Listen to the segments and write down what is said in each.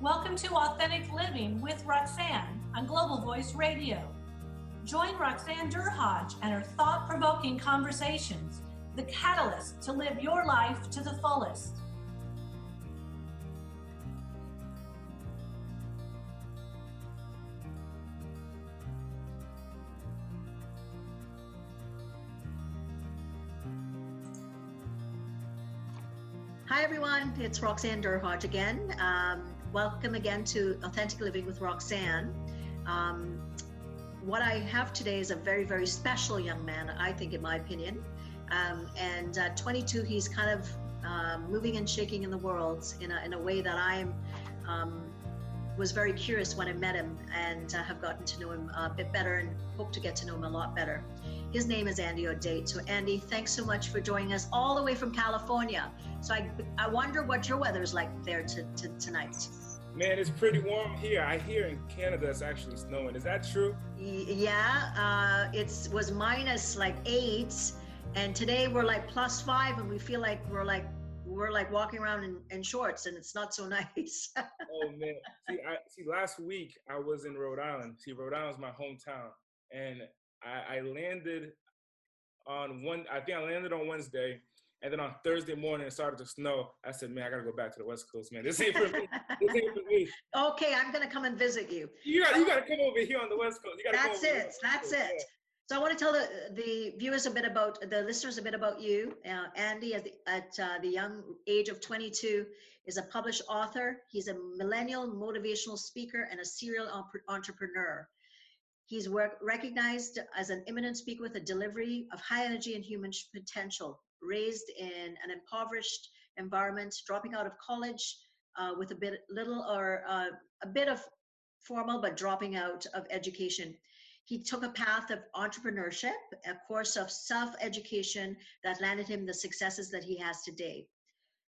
Welcome to Authentic Living with Roxanne on Global Voice Radio. Join Roxanne Derhodge and her thought provoking conversations, the catalyst to live your life to the fullest. Hi, everyone. It's Roxanne Derhodge again. Um, welcome again to Authentic Living with Roxanne. Um, what I have today is a very, very special young man, I think, in my opinion. Um, and at 22, he's kind of uh, moving and shaking in the world in a, in a way that I um, was very curious when I met him and uh, have gotten to know him a bit better and hope to get to know him a lot better. His name is Andy Audate. So, Andy, thanks so much for joining us all the way from California. So, I, I wonder what your weather is like there to, to, tonight. Man, it's pretty warm here. I hear in Canada it's actually snowing. Is that true? Yeah, uh, it was minus like eight, and today we're like plus five, and we feel like we're like we're like walking around in, in shorts, and it's not so nice. oh man, see, I, see, last week I was in Rhode Island. See, Rhode Island's my hometown, and I, I landed on one. I think I landed on Wednesday, and then on Thursday morning it started to snow. I said, "Man, I gotta go back to the West Coast, man. This ain't for me. this ain't for me." Okay, I'm gonna come and visit you. You got, you gotta come over here on the West Coast. That's it. That's it. So I want to tell the, the viewers a bit about the listeners a bit about you. Uh, Andy, at, the, at uh, the young age of 22, is a published author. He's a millennial motivational speaker and a serial entrepreneur. He's work, recognized as an eminent speaker with a delivery of high energy and human potential, raised in an impoverished environment, dropping out of college uh, with a bit little or uh, a bit of formal, but dropping out of education. He took a path of entrepreneurship, a course of self education that landed him the successes that he has today.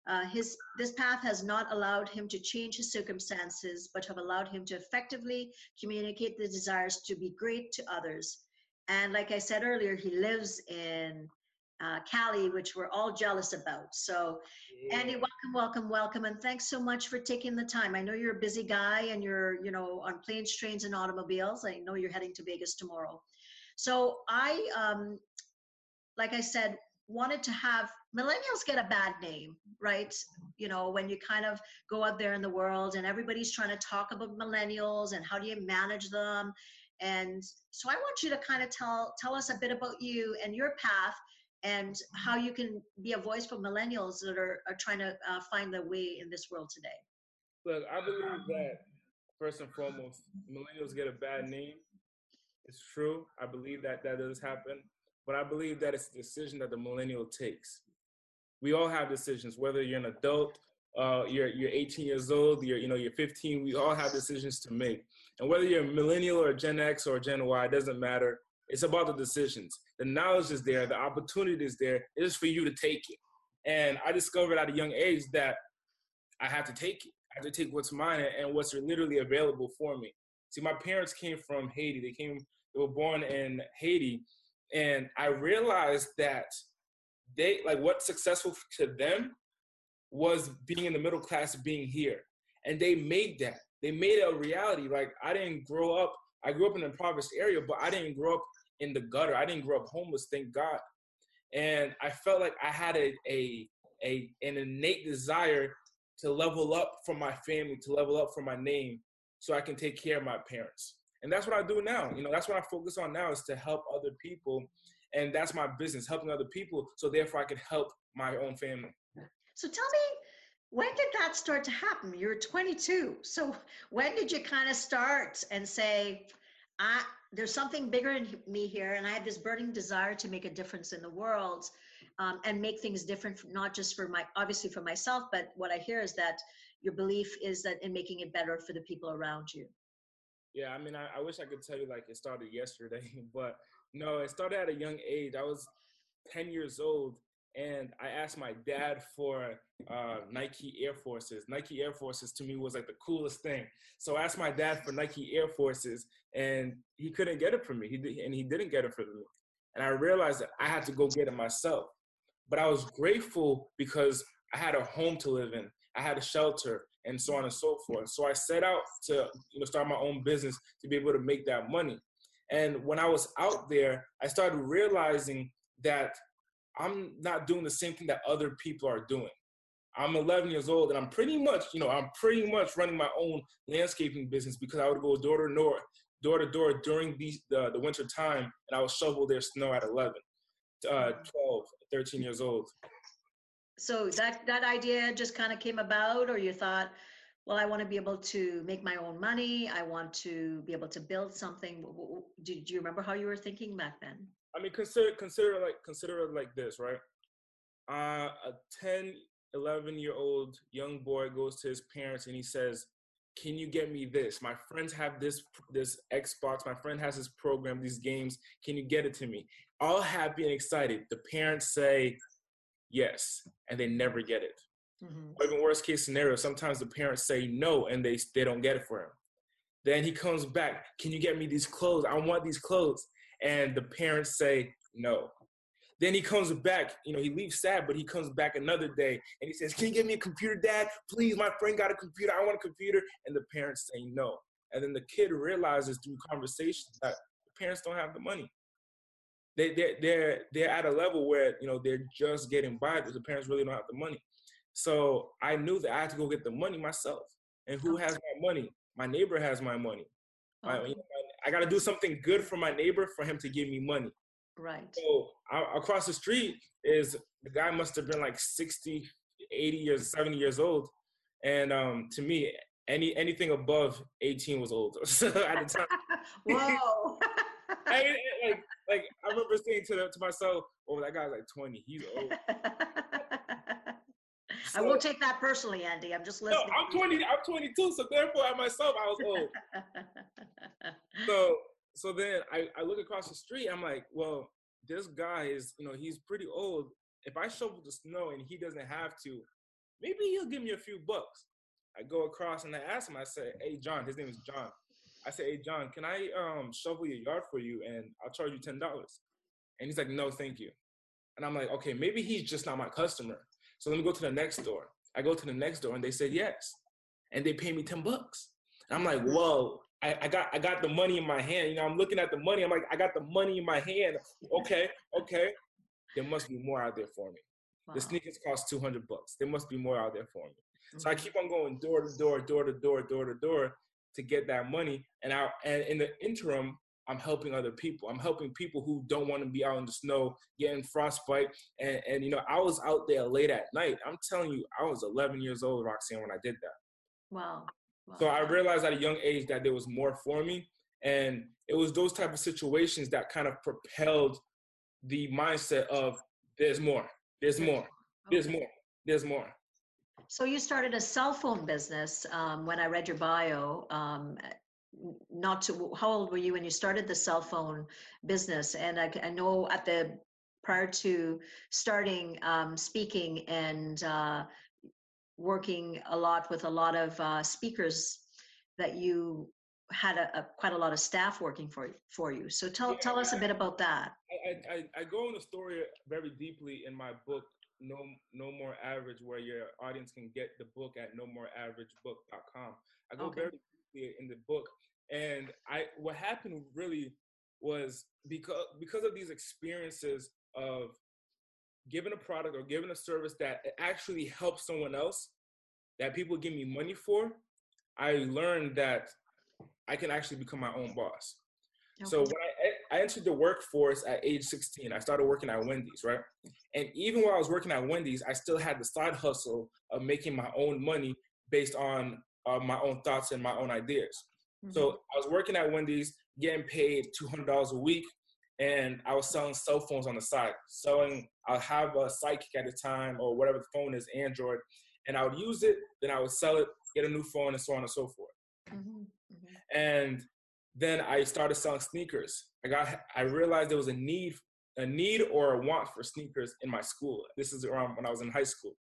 Uh, his this path has not allowed him to change his circumstances, but have allowed him to effectively communicate the desires to be great to others. And like I said earlier, he lives in uh, Cali, which we're all jealous about. So, yeah. Andy, welcome, welcome, welcome, and thanks so much for taking the time. I know you're a busy guy, and you're, you know, on planes, trains, and automobiles. I know you're heading to Vegas tomorrow. So, I, um, like I said, wanted to have millennials get a bad name, right? You know, when you kind of go out there in the world and everybody's trying to talk about millennials and how do you manage them. And so I want you to kind of tell tell us a bit about you and your path and how you can be a voice for millennials that are, are trying to uh, find their way in this world today. Look, I believe that first and foremost, millennials get a bad name. It's true. I believe that that does happen but I believe that it's a decision that the millennial takes. We all have decisions, whether you're an adult, uh, you're you're 18 years old, you're you know you're 15. We all have decisions to make, and whether you're a millennial or Gen X or Gen Y, it doesn't matter. It's about the decisions. The knowledge is there, the opportunity is there. It is for you to take it. And I discovered at a young age that I have to take it. I have to take what's mine and what's literally available for me. See, my parents came from Haiti. They came, they were born in Haiti, and I realized that they like what's successful to them was being in the middle class, being here, and they made that. They made it a reality. Like I didn't grow up. I grew up in an impoverished area, but I didn't grow up in the gutter. I didn't grow up homeless. Thank God. And I felt like I had a a, a an innate desire to level up for my family, to level up for my name, so I can take care of my parents and that's what I do now. You know, that's what I focus on now is to help other people, and that's my business, helping other people. So therefore, I can help my own family. So tell me, when did that start to happen? You're 22. So when did you kind of start and say, I, there's something bigger in me here, and I have this burning desire to make a difference in the world um, and make things different, not just for my, obviously for myself, but what I hear is that your belief is that in making it better for the people around you. Yeah, I mean, I, I wish I could tell you like it started yesterday, but no, it started at a young age. I was 10 years old and I asked my dad for uh, Nike Air Forces. Nike Air Forces to me was like the coolest thing. So I asked my dad for Nike Air Forces, and he couldn't get it for me. He and he didn't get it for me. And I realized that I had to go get it myself. But I was grateful because I had a home to live in. I had a shelter. And so on and so forth. So I set out to you know start my own business to be able to make that money. And when I was out there, I started realizing that I'm not doing the same thing that other people are doing. I'm 11 years old and I'm pretty much, you know, I'm pretty much running my own landscaping business because I would go door to door, door to door during the, the, the winter time and I would shovel their snow at 11, uh, 12, 13 years old. So that, that idea just kind of came about or you thought, well, I want to be able to make my own money. I want to be able to build something. Do, do you remember how you were thinking back then? I mean, consider, consider like, consider it like this, right? Uh, a 10, 11 year old young boy goes to his parents and he says, can you get me this? My friends have this this Xbox. My friend has this program, these games. Can you get it to me? All happy and excited. The parents say yes, and they never get it. Mm-hmm. Or even worst case scenario, sometimes the parents say no and they they don't get it for him. Then he comes back. Can you get me these clothes? I want these clothes. And the parents say no. Then he comes back, you know, he leaves sad, but he comes back another day and he says, Can you get me a computer, dad? Please, my friend got a computer. I want a computer. And the parents say no. And then the kid realizes through conversations that the parents don't have the money. They, they're, they're, they're at a level where, you know, they're just getting by because the parents really don't have the money. So I knew that I had to go get the money myself. And who has my money? My neighbor has my money. I, you know, I got to do something good for my neighbor for him to give me money. Right. So I, across the street is the guy must have been like 60, 80 years, 70 years old. And um, to me, any anything above 18 was old at the time. Whoa. I, like, like I remember saying to, to myself, oh, that guy's like 20. He's old. So, I won't take that personally, Andy. I'm just listening. No, I'm 20. I'm 22, so therefore, I myself, I was old. so so then I, I look across the street. I'm like, well, this guy is, you know, he's pretty old. If I shovel the snow and he doesn't have to, maybe he'll give me a few bucks. I go across and I ask him, I say, hey, John, his name is John. I say, hey, John, can I um, shovel your yard for you and I'll charge you $10? And he's like, no, thank you. And I'm like, okay, maybe he's just not my customer. So let me go to the next door. I go to the next door and they said yes. And they pay me 10 bucks. And I'm like, whoa, I, I, got I got the money in my hand. You know, I'm looking at the money. I'm like, I got the money in my hand. Okay, okay. There must be more out there for me. Wow. The sneakers cost 200 bucks. There must be more out there for me. Mm-hmm. So I mm-hmm. keep on going door to door, door to door, door to door to get that money. And I and in the interim, I'm helping other people. I'm helping people who don't want to be out in the snow, getting frostbite. And, and you know, I was out there late at night. I'm telling you, I was 11 years old, Roxanne, when I did that. Wow. So I realized at a young age that there was more for me. And it was those type of situations that kind of propelled the mindset of there's more, there's more, there's more, there's more. So you started a cell phone business um, when I read your bio. Um, not to how old were you when you started the cell phone business? And I, I know at the prior to starting um, speaking and uh, working a lot with a lot of uh, speakers that you had a, a, quite a lot of staff working for for you. So tell yeah, tell us a bit about that. I, I, I go in the story very deeply in my book, No No More Average, where your audience can get the book at nomoreaveraGebook.com. I go okay. very deeply in the book, and I what happened really was because because of these experiences of giving a product or giving a service that actually helps someone else that people give me money for, I learned that I can actually become my own boss. Okay. So when I, I entered the workforce at age 16, I started working at Wendy's, right? And even while I was working at Wendy's, I still had the side hustle of making my own money based on uh, my own thoughts and my own ideas. Mm-hmm. So I was working at Wendy's, getting paid $200 a week and I was selling cell phones on the side. Selling, I'll have a psychic at the time or whatever the phone is, Android, and I would use it. Then I would sell it, get a new phone, and so on and so forth. Mm-hmm. Mm-hmm. And then I started selling sneakers. I got, I realized there was a need, a need or a want for sneakers in my school. This is around when I was in high school,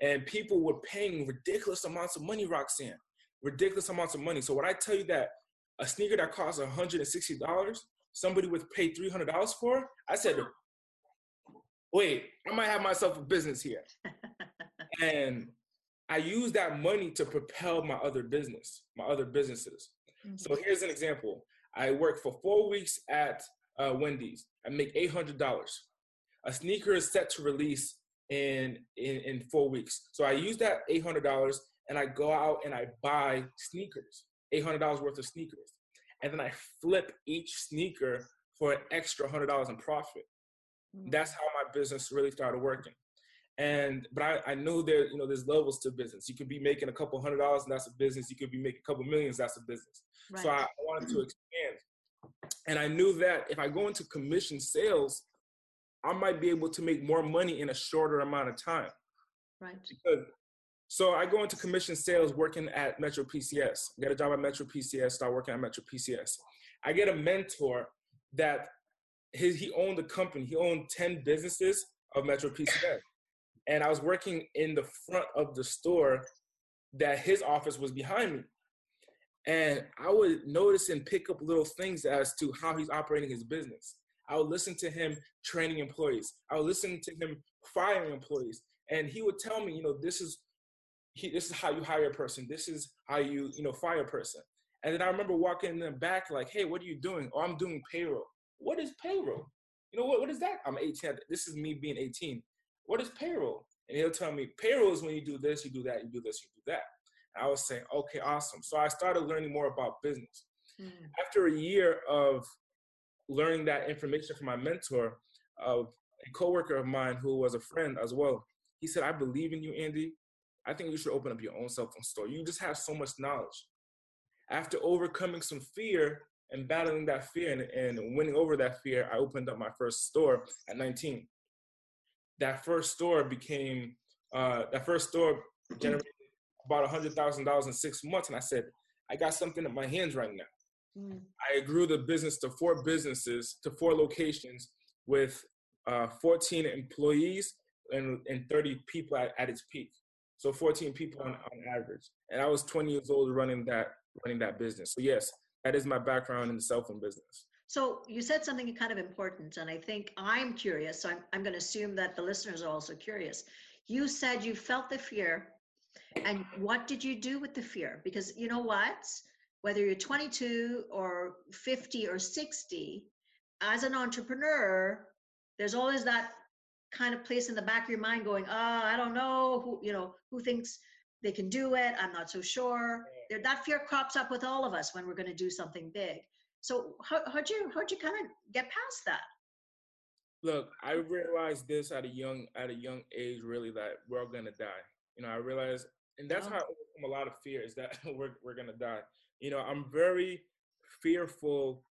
and people were paying ridiculous amounts of money, Roxanne, ridiculous amounts of money. So when I tell you that a sneaker that costs $160 somebody would pay $300 for, I said, wait, I might have myself a business here. and I use that money to propel my other business, my other businesses. Mm-hmm. So here's an example. I work for four weeks at uh, Wendy's. I make eight hundred dollars. A sneaker is set to release in, in in four weeks. So I use that eight hundred dollars and I go out and I buy sneakers, eight hundred dollars worth of sneakers, and then I flip each sneaker for an extra hundred dollars in profit. Mm-hmm. That's how my business really started working. And but I, I knew there, you know, there's levels to business. You could be making a couple hundred dollars and that's a business. You could be making a couple millions, that's a business. Right. So I wanted to expand. And I knew that if I go into commission sales, I might be able to make more money in a shorter amount of time. Right. Because, so I go into commission sales working at Metro PCS. Get a job at Metro PCS, start working at Metro PCS. I get a mentor that his, he owned a company. He owned 10 businesses of Metro PCS. And I was working in the front of the store that his office was behind me. And I would notice and pick up little things as to how he's operating his business. I would listen to him training employees. I would listen to him firing employees. And he would tell me, you know, this is he, this is how you hire a person. This is how you, you know, fire a person. And then I remember walking in the back like, hey, what are you doing? Oh, I'm doing payroll. What is payroll? You know, what, what is that? I'm 18. This is me being 18. What is payroll? And he'll tell me, payroll is when you do this, you do that, you do this, you do that. And I was saying, okay, awesome. So I started learning more about business. Mm. After a year of learning that information from my mentor, uh, a coworker of mine who was a friend as well, he said, I believe in you, Andy. I think you should open up your own cell phone store. You just have so much knowledge. After overcoming some fear and battling that fear and, and winning over that fear, I opened up my first store at 19. That first store became, uh, that first store generated about $100,000 in six months. And I said, I got something in my hands right now. Mm. I grew the business to four businesses, to four locations with uh, 14 employees and, and 30 people at, at its peak. So 14 people on, on average. And I was 20 years old running that running that business. So yes, that is my background in the cell phone business. So you said something kind of important, and I think I'm curious. So I'm, I'm going to assume that the listeners are also curious. You said you felt the fear, and what did you do with the fear? Because you know what? whether you're 22 or 50 or 60, as an entrepreneur, there's always that kind of place in the back of your mind going, ah, oh, I don't know who, you know, who thinks they can do it. I'm not so sure. There, that fear crops up with all of us when we're going to do something big. So how, how'd you, how'd you kind of get past that? Look, I realized this at a young, at a young age, really, that we're all to die. You know, I realized, and that's oh. how I overcome a lot of fear is that we're, we're to die you know, I'm very fearful.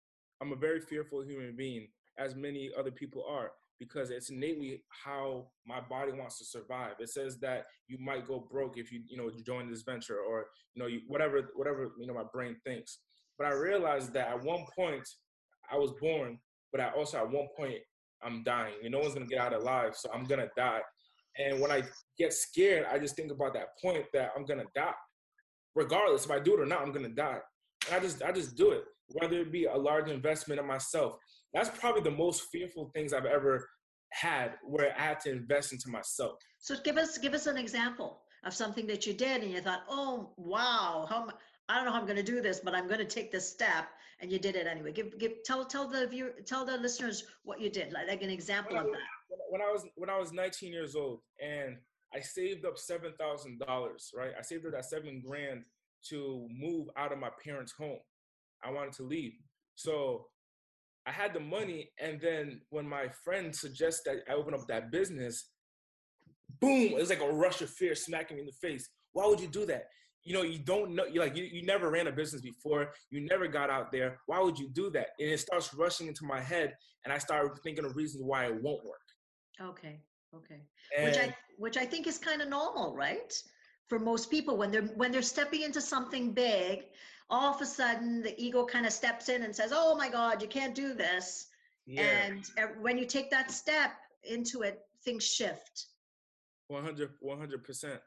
I'm a very fearful human being, as many other people are, because it's innately how my body wants to survive. It says that you might go broke if you, you know, join this venture or, you know, you, whatever, whatever, you know, my brain thinks. But I realized that at one point I was born, but I also at one point I'm dying. And no one's gonna get out alive, so I'm gonna die. And when I get scared, I just think about that point that I'm gonna die regardless if I do it or not, I'm gonna die. And I just I just do it, whether it be a large investment in myself. That's probably the most fearful things I've ever had, where I had to invest into myself. So give us give us an example of something that you did, and you thought, oh wow, how I don't know how I'm going to do this, but I'm going to take this step, and you did it anyway. Give, give, tell, tell the viewer, tell the listeners what you did, like, like an example when of I, that. When I was when I was 19 years old, and I saved up seven thousand dollars, right? I saved up that seven grand to move out of my parents' home. I wanted to leave. So I had the money. And then when my friend suggests that I open up that business, boom, it was like a rush of fear smacking me in the face. Why would you do that? You know, you don't know, you like, you, you never ran a business before. You never got out there. Why would you do that? And it starts rushing into my head. And I start thinking of reasons why it won't work. Okay. Okay. And which I, which I think is kind of normal, right? for most people when they're when they're stepping into something big all of a sudden the ego kind of steps in and says oh my god you can't do this yeah. and when you take that step into it things shift 100 100%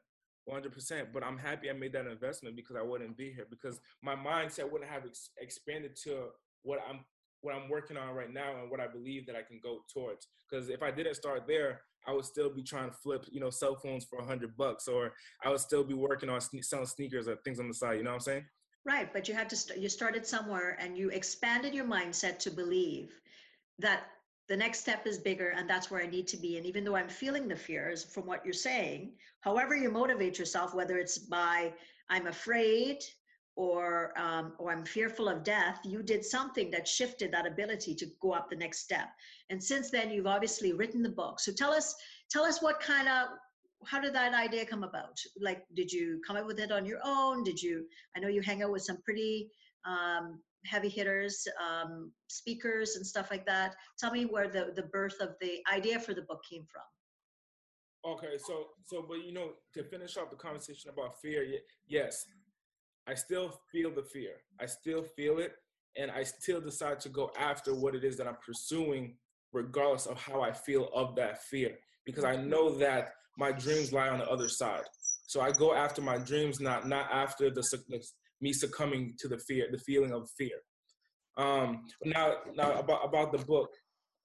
100% but i'm happy i made that investment because i wouldn't be here because my mindset wouldn't have ex- expanded to what i'm what I'm working on right now and what I believe that I can go towards. Because if I didn't start there, I would still be trying to flip, you know, cell phones for a hundred bucks, or I would still be working on sne- selling sneakers or things on the side. You know what I'm saying? Right, but you had to st- you started somewhere and you expanded your mindset to believe that the next step is bigger and that's where I need to be. And even though I'm feeling the fears from what you're saying, however you motivate yourself, whether it's by I'm afraid or um, or I'm fearful of death, you did something that shifted that ability to go up the next step. And since then, you've obviously written the book. So tell us tell us what kind of how did that idea come about? Like, did you come up with it on your own? Did you? I know you hang out with some pretty um, heavy hitters, um, speakers, and stuff like that. Tell me where the the birth of the idea for the book came from. Okay, so so but you know to finish off the conversation about fear, yes, I still feel the fear. I still feel it, and I still decide to go after what it is that I'm pursuing, regardless of how I feel of that fear, because I know that my dreams lie on the other side. So I go after my dreams, not not after the me succumbing to the fear, the feeling of fear. Um, now, now about about the book,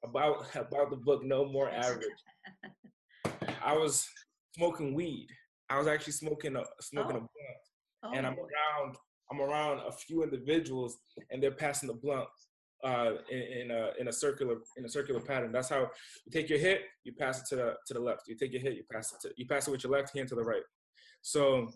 about about the book, no more average. I was smoking weed. I was actually smoking a smoking oh. a blunt, oh. and I'm around I'm around a few individuals, and they're passing the blunt uh, in, in, a in a circular in a circular pattern. That's how you take your hit, you pass it to the to the left. You take your hit, you pass it to you pass it with your left hand to the right. So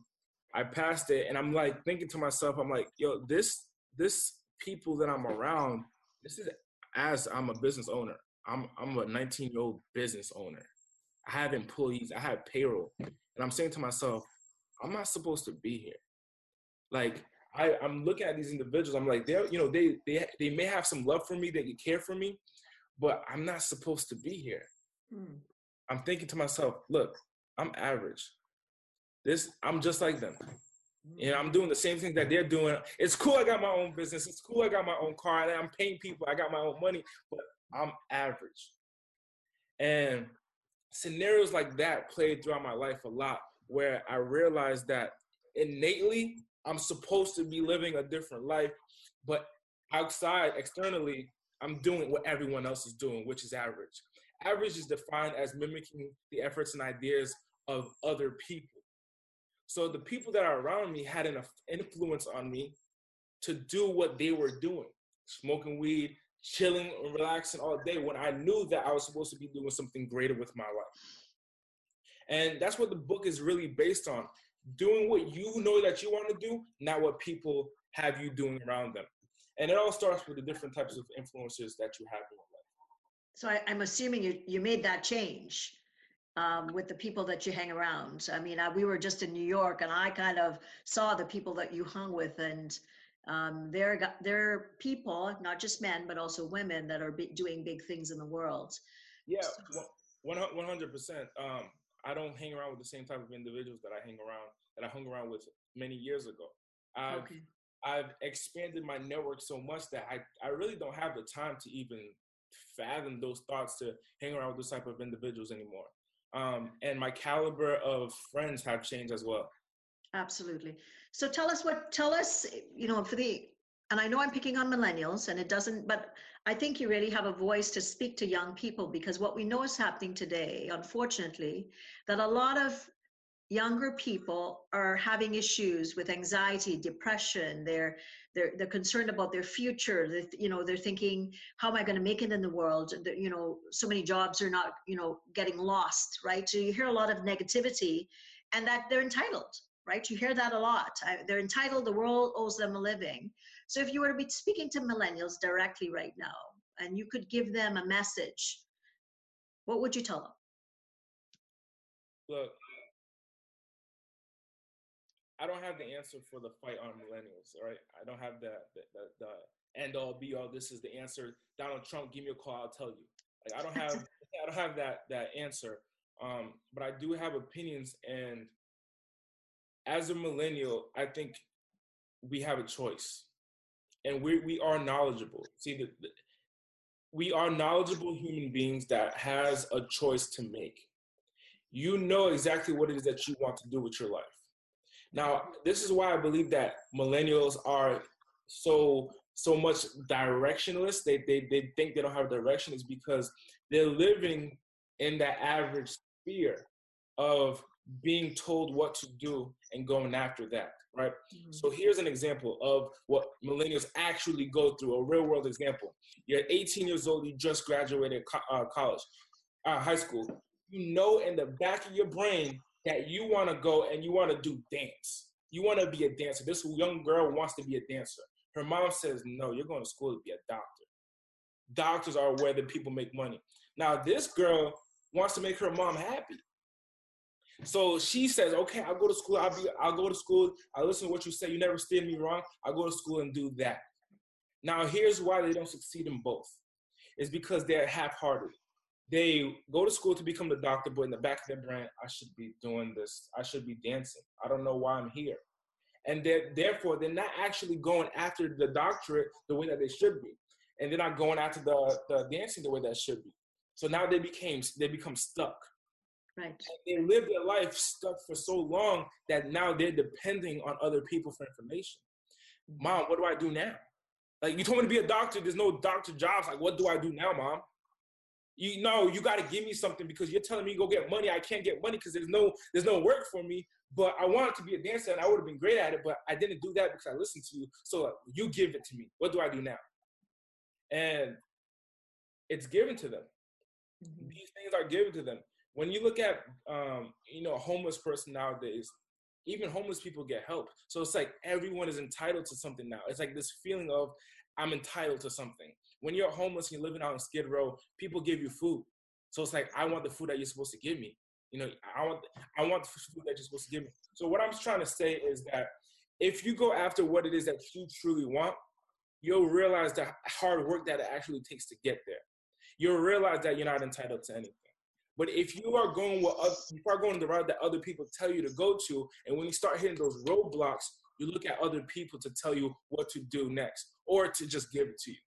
I passed it, and I'm like thinking to myself, I'm like, yo, this this people that I'm around, this is as I'm a business owner. I'm I'm a 19 year old business owner. I have employees, I have payroll, and I'm saying to myself, I'm not supposed to be here. Like I, I'm looking at these individuals, I'm like, they're, you know, they they they may have some love for me, they can care for me, but I'm not supposed to be here. Hmm. I'm thinking to myself, look, I'm average. This I'm just like them. Mm-hmm. And I'm doing the same thing that they're doing. It's cool I got my own business. It's cool I got my own car. I'm paying people. I got my own money, but I'm average. And scenarios like that played throughout my life a lot where I realized that innately I'm supposed to be living a different life, but outside, externally, I'm doing what everyone else is doing, which is average. Average is defined as mimicking the efforts and ideas of other people. So the people that are around me had an influence on me to do what they were doing, smoking weed, chilling and relaxing all day when I knew that I was supposed to be doing something greater with my life. And that's what the book is really based on doing what you know that you want to do, not what people have you doing around them. And it all starts with the different types of influences that you have in your life. So I, am assuming you, you made that change um, with the people that you hang around. I mean, I, we were just in New York, and I kind of saw the people that you hung with, and um, they're they're people, not just men, but also women that are doing big things in the world. Yeah, one hundred percent. Um, I don't hang around with the same type of individuals that I hang around that I hung around with many years ago. I've okay. I've expanded my network so much that I, I really don't have the time to even fathom those thoughts to hang around with those type of individuals anymore um, and my caliber of friends have changed as well. Absolutely. So tell us what tell us you know for the and i know i'm picking on millennials and it doesn't but i think you really have a voice to speak to young people because what we know is happening today unfortunately that a lot of younger people are having issues with anxiety depression they're they're they're concerned about their future they, you know they're thinking how am i going to make it in the world? You know so many jobs are not you know getting lost right? So you hear a lot of negativity and that they're entitled right? You hear that a lot. They're entitled the world owes them a living. So if you were to be speaking to millennials directly right now and you could give them a message what would you tell them? Look I don't have the answer for the fight on millennials, right? I don't have the the, the, the end all be all. This is the answer. Donald Trump, give me a call. I'll tell you. Like I don't have I don't have that that answer. Um, but I do have opinions, and as a millennial, I think we have a choice, and we we are knowledgeable. See, the, the, we are knowledgeable human beings that has a choice to make. You know exactly what it is that you want to do with your life now, this is why I believe that millennials are so so much directionless. They, they, they think they don't have direction is because they're living in that average sphere of being told what to do and going after that, right? Mm-hmm. So here's an example of what millennials actually go through, a real world example. You're 18 years old, you just graduated uh, college, uh, high school. You know in the back of your brain that you want to go and you want to do dance. You want to be a dancer. This young girl wants to be a dancer. Her mom says, no, you're going to school to be a doctor. Doctors are where the people make money. Now, this girl wants to make her mom happy. So she says, okay, I'll go to school. I'll be, I'll go to school. I'll listen to what you say. You never steer me wrong. I'll go to school and do that. Now, here's why they don't succeed in both. It's because they're half-hearted. They go to school to become the doctor, but in the back of their brain, I should be doing this. I should be dancing. I don't know why I'm here. And they're, therefore, they're not actually going after the doctorate the way that they should be. And they're not going after the, the dancing the way that should be. So now they became they become stuck. Right. And they live their life stuck for so long that now they're depending on other people for information. Mom, what do I do now? Like you told me to be a doctor. There's no doctor jobs. Like, what do I do now, mom? You know, you got to give me something because you're telling me go get money. I can't get money because there's no there's no work for me. But I wanted to be a dancer and I would have been great at it. But I didn't do that because I listened to you. So you give it to me. What do I do now? And it's given to them. Mm-hmm. These things are given to them. When you look at, um, you know, a homeless person nowadays, even homeless people get help. So it's like everyone is entitled to something now. It's like this feeling of I'm entitled to something. When you're homeless and you're living out in Skid Row, people give you food. So it's like I want the food that you're supposed to give me. You know, I want I want the food that you're supposed to give me. So what I'm trying to say is that if you go after what it is that you truly want, you'll realize the hard work that it actually takes to get there you'll realize that you're not entitled to anything. But if you are going with other, you are going the route that other people tell you to go to, and when you start hitting those roadblocks, you look at other people to tell you what to do next, or to just give it to you.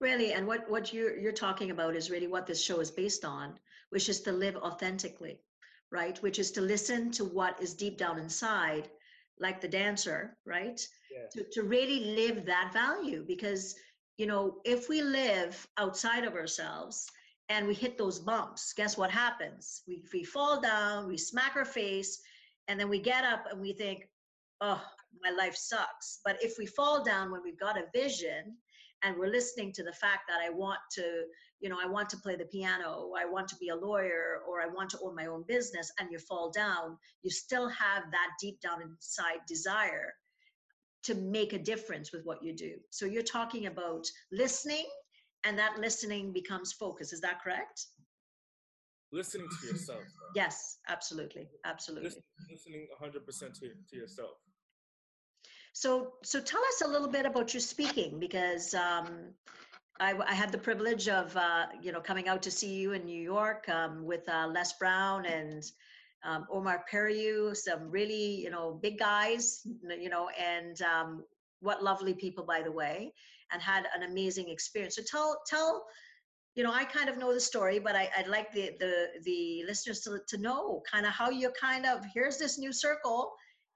Really, and what what you're you're talking about is really what this show is based on, which is to live authentically, right? Which is to listen to what is deep down inside, like the dancer, right? Yeah. To to really live that value because you know, if we live outside of ourselves and we hit those bumps, guess what happens? We, we fall down, we smack our face, and then we get up and we think, oh, my life sucks. But if we fall down when we've got a vision and we're listening to the fact that I want to, you know, I want to play the piano, I want to be a lawyer, or I want to own my own business, and you fall down, you still have that deep down inside desire to make a difference with what you do. So you're talking about listening, and that listening becomes focus. Is that correct? Listening to yourself. yes, absolutely, absolutely. listening 100% to, to yourself. So, so tell us a little bit about your speaking because um, I, I, had the privilege of uh, you know coming out to see you in New York um, with uh, Les Brown and um, Omar Periu, some really, you know, big guys, you know, and um, what lovely people, by the way, and had an amazing experience. So tell, tell, you know, I kind of know the story, but I, would like the, the, the listeners to, to know kind of how you kind of, here's this new circle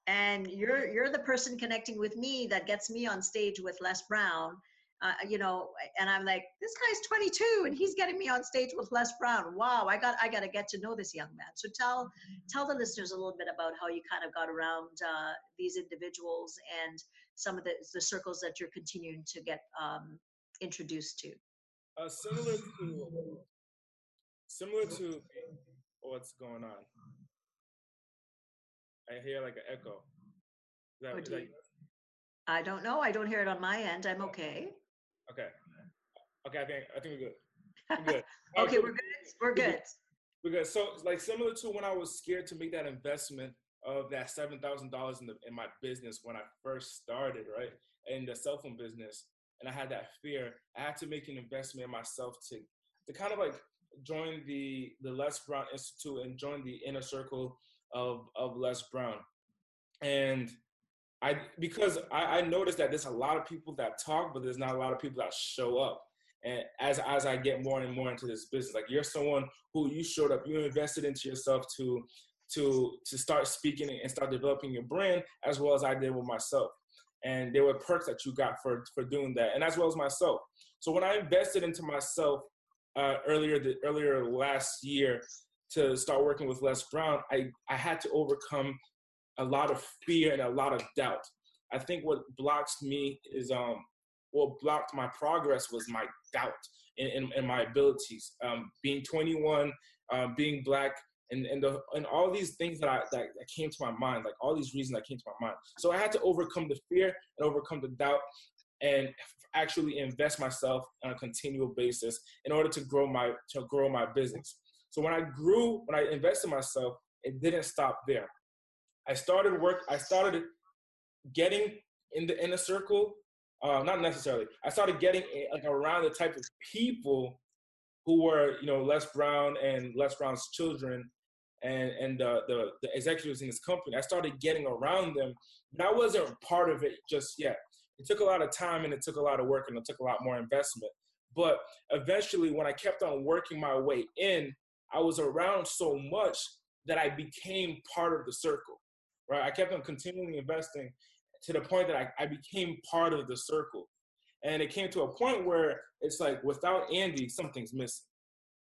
and you're, you're the person connecting with me that gets me on stage with Les Brown uh, you know, and I'm like, this guy's 22 and he's getting me on stage with Les Brown. Wow, I got I got to get to know this young man. So tell tell the listeners a little bit about how you kind of got around uh, these individuals and some of the the circles that you're continuing to get um, introduced to. Uh, similar to similar to what's going on. I hear like an echo. Is that, oh, is that I don't know. I don't hear it on my end. I'm okay. Okay. Okay, I think I think we're good. We're good. okay, we're good. We're good. We're good. So like similar to when I was scared to make that investment of that seven thousand dollars in the in my business when I first started, right? In the cell phone business. And I had that fear. I had to make an investment in myself to to kind of like join the the Les Brown Institute and join the inner circle of of Les Brown. And I because I, I noticed that there's a lot of people that talk, but there's not a lot of people that show up. And as as I get more and more into this business, like you're someone who you showed up, you invested into yourself to to to start speaking and start developing your brand as well as I did with myself. and there were perks that you got for for doing that, and as well as myself. So when I invested into myself uh, earlier the, earlier last year to start working with Les Brown, I I had to overcome a lot of fear and a lot of doubt. I think what blocks me is um what blocked my progress was my doubt in, in, in my abilities. Um, being 21, uh, being black, and and the and all these things that I that, that came to my mind, like all these reasons that came to my mind. So I had to overcome the fear and overcome the doubt, and actually invest myself on a continual basis in order to grow my to grow my business. So when I grew, when I invested myself, it didn't stop there. I started work. I started getting in the inner circle. Uh, not necessarily. I started getting eh, like around the type of people who were, you know, Les Brown and Les Brown's children and and the, the, the executives in this company. I started getting around them, but I wasn't part of it just yet. It took a lot of time and it took a lot of work and it took a lot more investment. But eventually, when I kept on working my way in, I was around so much that I became part of the circle. Right? I kept on continually investing to the point that I, I became part of the circle. And it came to a point where it's like without Andy, something's missing.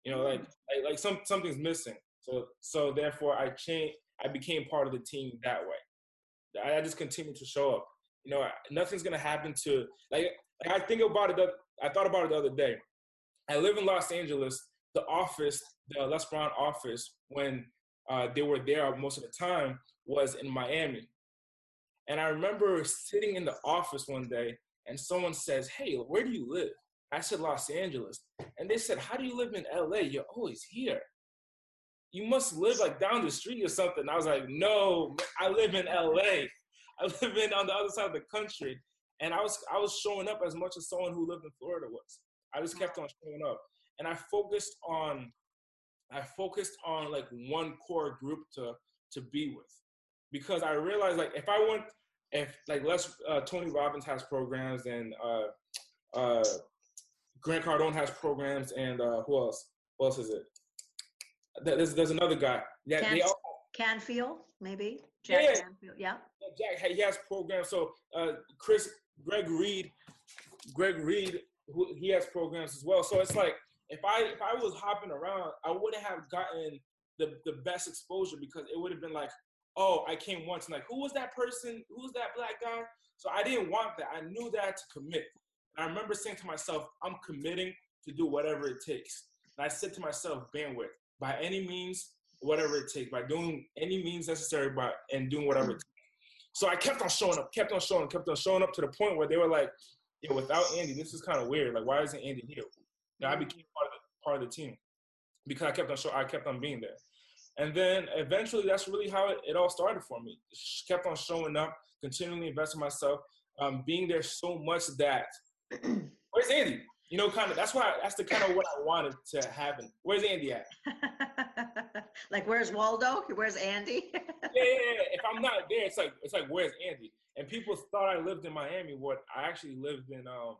You know, like mm-hmm. like, like some something's missing. So so therefore I changed I became part of the team that way. I, I just continued to show up. You know, nothing's gonna happen to like, like I think about it. I thought about it the other day. I live in Los Angeles. The office, the Les Brown office, when uh, they were there most of the time, was in Miami. And I remember sitting in the office one day and someone says, Hey, where do you live? I said, Los Angeles. And they said, How do you live in LA? You're always here. You must live like down the street or something. I was like, No, I live in LA. I live in on the other side of the country. And I was I was showing up as much as someone who lived in Florida was. I just kept on showing up. And I focused on I focused on like one core group to to be with because I realized like if I went, if like Les uh, Tony Robbins has programs and uh, uh, Grant Cardone has programs and uh, who else? Who else is it? There's there's another guy. Yeah, Can, all, Canfield maybe. Jack yeah, Canfield, yeah. Jack he has programs. So uh, Chris Greg Reid, Greg Reid, who, he has programs as well. So it's like if I if I was hopping around, I wouldn't have gotten the the best exposure because it would have been like, oh, I came once and like, who was that person? Who was that black guy? So I didn't want that. I knew that to commit. And I remember saying to myself, I'm committing to do whatever it takes. And I said to myself, bandwidth, by any means, whatever it takes, by doing any means necessary by and doing whatever it takes. So I kept on showing up, kept on showing, kept on showing up to the point where they were like, yeah, without Andy, this is kind of weird. Like, why isn't Andy here? You know, I became part of the, part of the team because I kept on show, I kept on being there. And then eventually, that's really how it, it all started for me. Just kept on showing up, continually investing myself, um, being there so much that where's Andy? You know, kind of. That's why. That's the kind of what I wanted to happen. Where's Andy at? like, where's Waldo? Where's Andy? yeah, yeah, yeah. If I'm not there, it's like it's like where's Andy? And people thought I lived in Miami. What I actually lived in um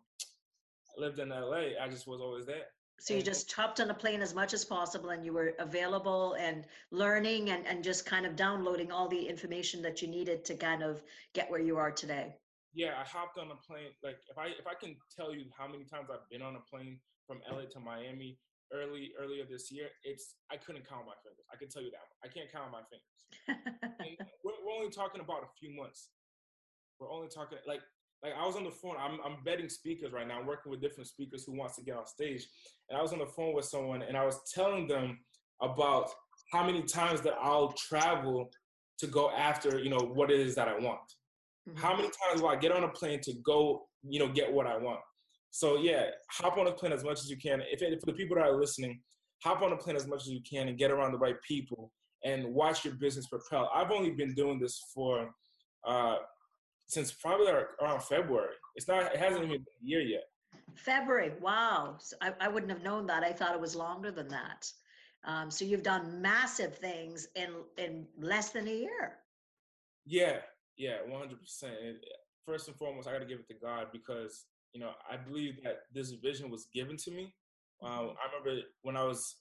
lived in LA. I just was always there. So you just hopped on a plane as much as possible and you were available and learning and, and just kind of downloading all the information that you needed to kind of get where you are today. Yeah, I hopped on a plane. Like if I if I can tell you how many times I've been on a plane from LA to Miami early earlier this year, it's I couldn't count my fingers. I can tell you that. I can't count my fingers. we're, we're only talking about a few months. We're only talking like like I was on the phone. I'm I'm betting speakers right now. I'm working with different speakers who wants to get on stage, and I was on the phone with someone, and I was telling them about how many times that I'll travel to go after you know what it is that I want. Mm-hmm. How many times will I get on a plane to go you know get what I want? So yeah, hop on a plane as much as you can. If for the people that are listening, hop on a plane as much as you can and get around the right people and watch your business propel. I've only been doing this for uh, since probably around February. It's not. It hasn't even been a year yet. February. Wow. So I, I wouldn't have known that. I thought it was longer than that. Um, so you've done massive things in in less than a year. Yeah. Yeah. One hundred percent. First and foremost, I got to give it to God because you know I believe that this vision was given to me. Um. I remember when I was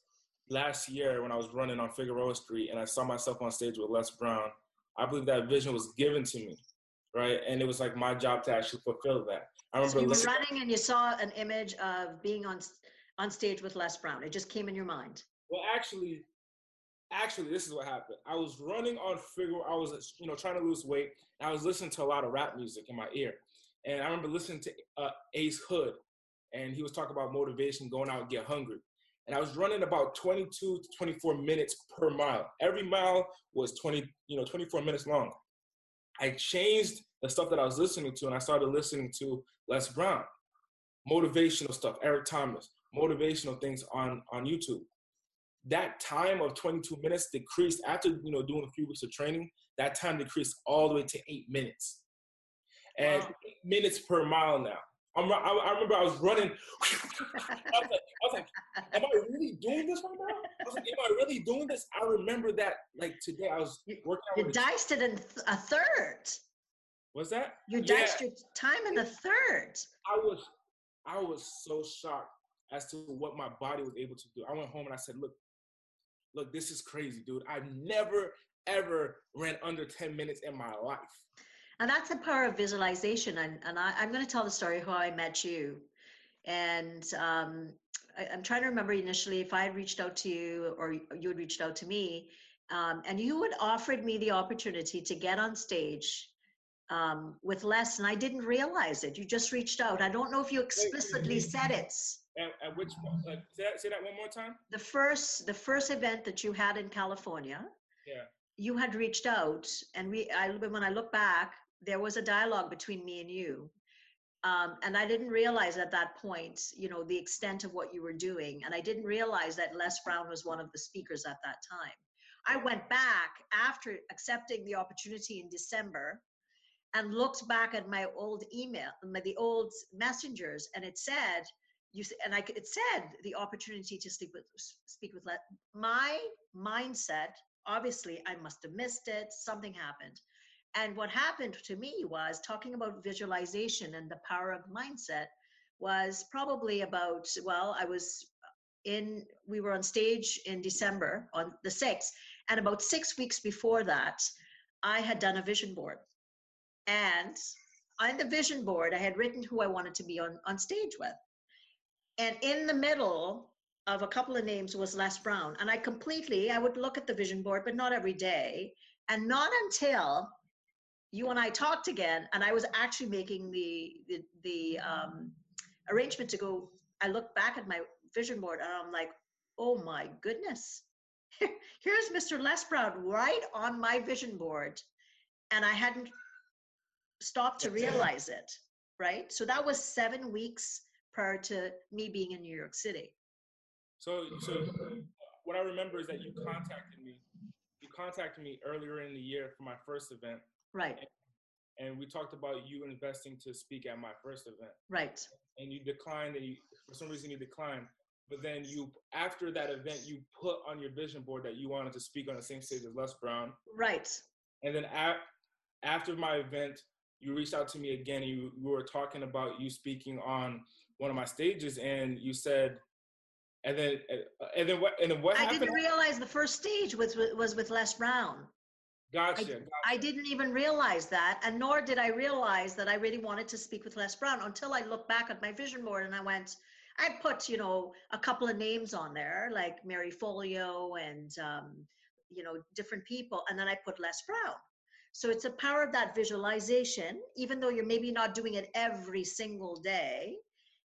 last year when I was running on Figueroa Street and I saw myself on stage with Les Brown. I believe that vision was given to me right? And it was like my job to actually fulfill that. I remember So you were running and you saw an image of being on on stage with Les Brown. It just came in your mind. Well, actually, actually, this is what happened. I was running on figure. I was, you know, trying to lose weight. And I was listening to a lot of rap music in my ear, and I remember listening to uh, Ace Hood, and he was talking about motivation, going out and get hungry. And I was running about 22 to 24 minutes per mile. Every mile was 20, you know, 24 minutes long. I changed the stuff that I was listening to, and I started listening to Les Brown, motivational stuff, Eric Thomas, motivational things on on YouTube. That time of 22 minutes decreased after you know doing a few weeks of training that time decreased all the way to eight minutes. And Wow. eight minutes per mile now I'm, I, I remember I was running. I was, like, I was like, "Am I really doing this right now?" I was like, "Am I really doing this?" I remember that like today. I was working out. You diced it in th- a third. What's that? You Yeah. diced your time in the third. I was I was so shocked as to what my body was able to do. I went home and I said, "Look, look, this is crazy, dude. I've never ever ran under 10 minutes in my life." And that's the power of visualization. And, and I, I'm going to tell the story how I met you. And um, I, I'm trying to remember initially if I had reached out to you or you had reached out to me. Um, and you had offered me the opportunity to get on stage um, with Les, and I didn't realize it. You just reached out. I don't know if you explicitly said it. And at which like, say that, say that one more time. The first, the first event that you had in California, Yeah. you had reached out, and we. I when I look back, there was a dialogue between me and you, um, and I didn't realize at that point, you know, the extent of what you were doing, and I didn't realize that Les Brown was one of the speakers at that time. I went back after accepting the opportunity in December, and looked back at my old email, my, the old messengers, and it said. You and I, it said the opportunity to speak with speak with Les. My mindset obviously I must have missed it. Something happened. And what happened to me was talking about visualization and the power of mindset was probably about, well, I was in, we were on stage in December on the 6th. And about six weeks before that, I had done a vision board. And on the vision board, I had written who I wanted to be on, on stage with. And in the middle of a couple of names was Les Brown. And I completely, I would look at the vision board, but not every day. And not until you and I talked again, and I was actually making the the, the um, arrangement to go. I look back at my vision board and I'm like, oh my goodness, here's Mr. Les Brown right on my vision board, and I hadn't stopped to realize it. Right, so that was seven weeks prior to me being in New York City. So, so what I remember is that you contacted me. You contacted me earlier in the year for my first event, Right, and we talked about you investing to speak at my first event. right, and you declined and you for some reason you declined but then you after that event you put on your vision board that you wanted to speak on the same stage as les brown right. and then a- after my event you reached out to me again and you, you were talking about you speaking on one of my stages and you said and then and then what and then what I happened didn't realize the first stage was was with Les Brown. Gotcha, gotcha. I didn't even realize that, and nor did I realize that I really wanted to speak with Les Brown until I looked back at my vision board and I went, I put, you know, a couple of names on there, like Marie Forleo and, um, you know, different people, and then I put Les Brown. So it's a power of that visualization, even though you're maybe not doing it every single day.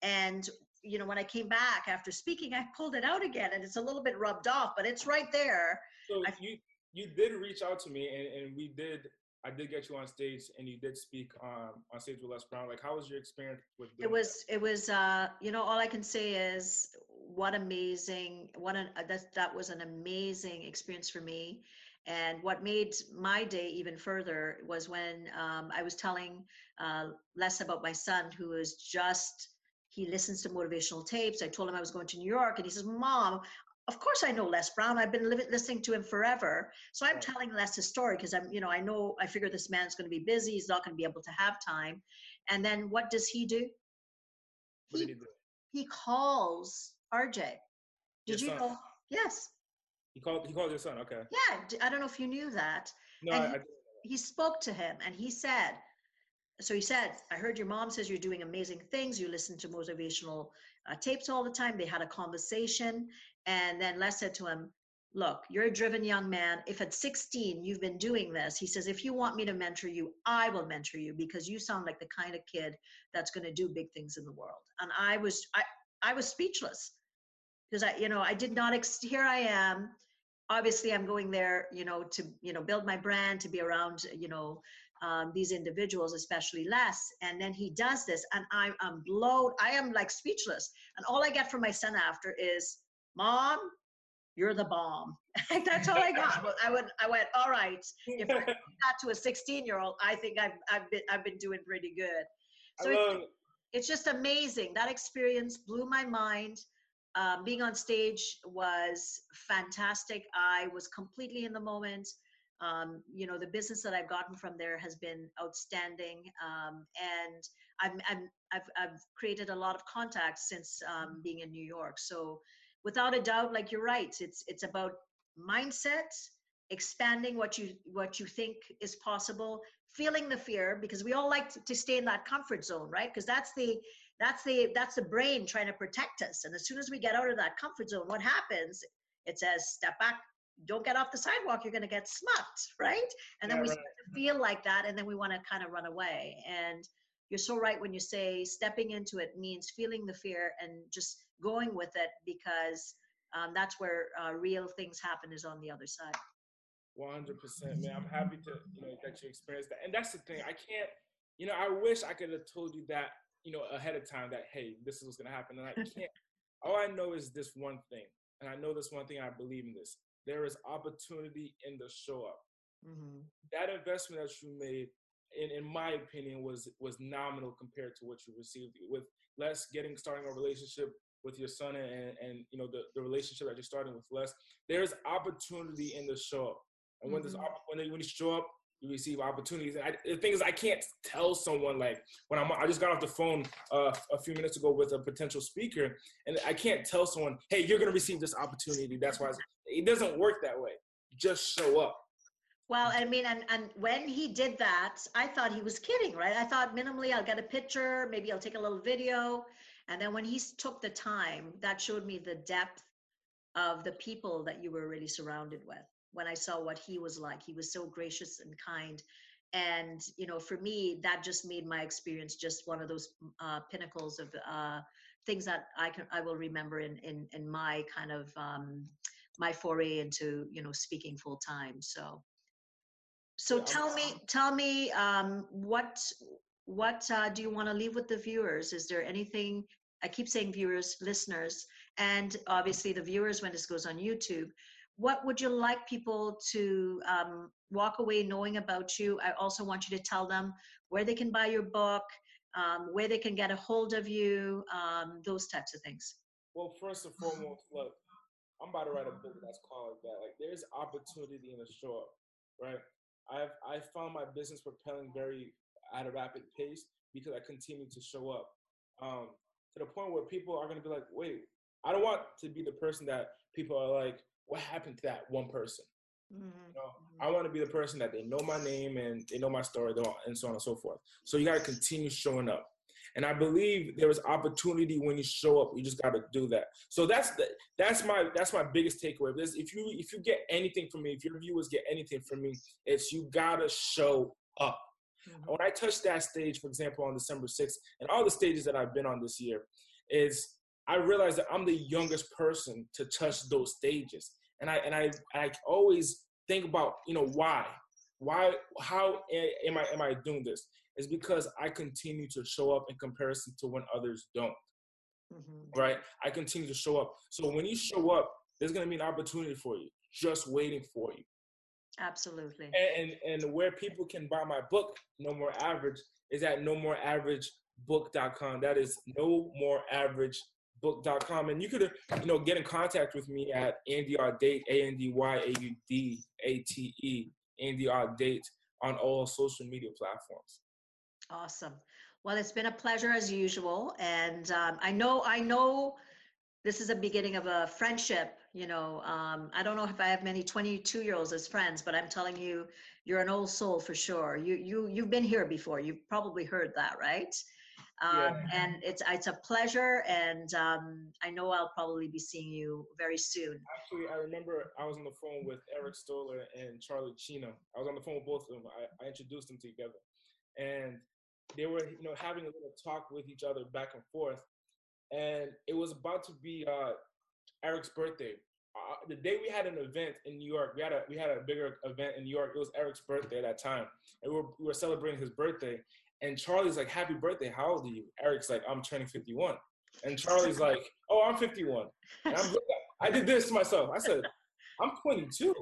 And, you know, when I came back after speaking, I pulled it out again and it's a little bit rubbed off, but it's right there. so I- you you did reach out to me and, and we did I did get you on stage and you did speak um, on stage with Les Brown. Like, how was your experience with it was it was uh you know all i can say is what amazing what an uh, that that was an amazing experience for me. And what made my day even further was when um, i was telling uh, les about my son who is just he listens to motivational tapes. I told him i was going to new york and he says mom of course i know les brown i've been living, listening to him forever so i'm telling les his story because i'm you know i know i figure this man's going to be busy he's not going to be able to have time and then what does he do What he, he do? he calls RJ. Did Your you son. know? Yes. He called. He called your son. Okay. Yeah. d- I don't know if you knew that. No, And I, he- I, He spoke to him and he said, so he said, I heard your mom says you're doing amazing things. You listen to motivational uh, tapes all the time. They had a conversation. And then Les said to him, Look, you're a driven young man. If at 16 you've been doing this, he says, if you want me to mentor you, I will mentor you because you sound like the kind of kid that's going to do big things in the world. And I was, I, I was speechless because I, you know, I did not, ex- here I am. Obviously, I'm going there, you know, to, you know, build my brand, to be around, you know, um, these individuals, especially Les. And then he does this, and I'm, I'm blown. I am like speechless. And all I get from my son after is, "Mom, you're the bomb." That's all I got. I went, I went, all right. If I got to a 16 year old, I think I've, I've been, I've been doing pretty good. So it's, it's just amazing. That experience blew my mind. Um, being on stage was fantastic. I was completely in the moment um, you know the business that i've gotten from there has been outstanding um, and I'm, I'm, I've, I've created a lot of contacts since um, being in new york so without a doubt like you're right it's it's about mindset expanding what you what you think is possible feeling the fear because we all like to, to stay in that comfort zone right because that's the that's the that's the brain trying to protect us and as soon as we get out of that comfort zone what happens it says step back don't get off the sidewalk, you're going to get smucked, right? And then yeah, we right. feel like that, and then we want to kind of run away. And you're so right when you say stepping into it means feeling the fear and just going with it because um, that's where uh, real things happen is on the other side. 100%, man. I'm happy to, you know, that you experienced that. And that's the thing. I can't, you know, I wish I could have told you that, you know, ahead of time that, hey, this is what's going to happen. And I can't. All I know is this one thing. And I know this one thing. I believe in this there is opportunity in the show up. Mm-hmm. That investment that you made, in, in my opinion, was was nominal compared to what you received. With Les getting starting a relationship with your son and and you know the, the relationship that you're starting with Les, there's opportunity in the show up. And when mm-hmm. there's when they, when you show up, you receive opportunities. And I, the thing is, I can't tell someone like when I'm. I just got off the phone uh, a few minutes ago with a potential speaker, and I can't tell someone, "Hey, you're going to receive this opportunity." That's why it doesn't work that way. Just show up. Well, I mean, and and when he did that, I thought he was kidding, right? I thought minimally, I'll get a picture, maybe I'll take a little video, and then when he took the time, that showed me the depth of the people that you were really surrounded with when I saw what he was like. He was so gracious and kind. And, you know, for me, that just made my experience just one of those uh, pinnacles of uh, things that I can, I will remember in, in, in my kind of, um, my foray into, you know, speaking full time. So, so tell me, tell me, um, what, what uh, do you want to leave with the viewers? Is there anything, I keep saying viewers, listeners, and obviously the viewers when this goes on YouTube, what would you like people to um, walk away knowing about you? I also want you to tell them where they can buy your book, um, where they can get a hold of you, um, those types of things. Well, first and foremost, look, I'm about to write a book that's called that. Like, there's opportunity in the shore, right? I've I found my business propelling very at a rapid pace because I continue to show up. Um, to the point where people are going to be like, wait, I don't want to be the person that people are like, what happened to that one person? Mm-hmm. You know, mm-hmm. I want to be the person that they know my name and they know my story and so on and so forth. So you got to continue showing up. And I believe there is opportunity when you show up. You just got to do that. So that's the, that's my that's my biggest takeaway. If, if you if you get anything from me, if your viewers get anything from me, it's you gotta show up. Mm-hmm. When I touched that stage, for example, on December 6th, and all the stages that I've been on this year, is I realized that I'm the youngest person to touch those stages and I and I I always think about you know why why how am I am I doing this? Is because I continue to show up in comparison to when others don't. Mm-hmm. Right? I continue to show up. So when you show up, there's gonna be an opportunity for you, just waiting for you. Absolutely. And and, and where people can buy my book, No More Average, is at no more average book.com. That is no more average book.com and you could you know get in contact with me at andy audate a-n-d-y-a-u-d-a-t-e andy audate on all social media platforms awesome well it's been a pleasure as usual and um, i know i know this is a beginning of a friendship. You know, um, I don't know if I have many 22 year olds as friends, but I'm telling you, you're an old soul for sure. You you you've been here before. You've probably heard that, right? Um, Yeah. And it's it's a pleasure, and um, I know I'll probably be seeing you very soon. Actually, I remember I was on the phone with Eric Stoller and Charlie Chino. I was on the phone with both of them. I, I introduced them together, and they were, you know, having a little talk with each other back and forth. And it was about to be uh, Eric's birthday. Uh, the day we had an event in New York, we had a we had a bigger event in New York. It was Eric's birthday at that time, and we were we were celebrating his birthday. And Charlie's like, "Happy birthday! How old are you?" Eric's like, "I'm turning 51." And Charlie's like, "Oh, I'm 51." And I'm, I did this to myself. I said, I'm 22. You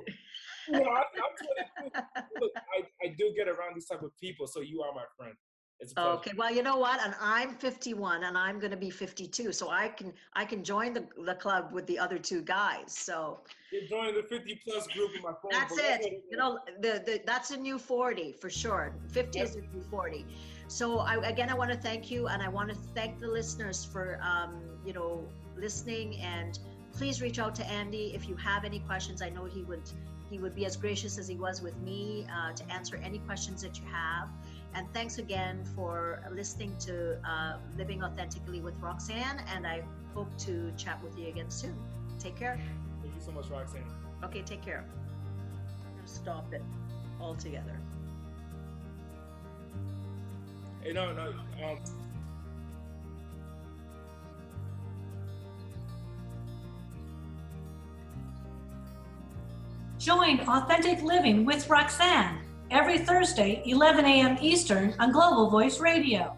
know, I, I'm 22. Look, I, I do get around these type of people, so you are my friend. It's a. Okay, well, you know what? And I'm 51 and I'm going to be 52. So I can I can join the, the club with the other two guys. So You're joining the 50 plus group in my phone. that's it. You know, the, the that's a new 40 for sure. 50 is a new 40. So I, again, I want to thank you and I want to thank the listeners for, um, you know, listening and please reach out to Andy if you have any questions. I know he would he would be as gracious as he was with me uh, to answer any questions that you have. And thanks again for listening to uh, Living Authentically with Roxanne. And I hope to chat with you again soon. Take care. Thank you so much, Roxanne. Okay, take care. Stop it altogether. Hey, no, no. Um, Join Authentic Living with Roxanne every Thursday, 11 a.m. Eastern on Global Voice Radio.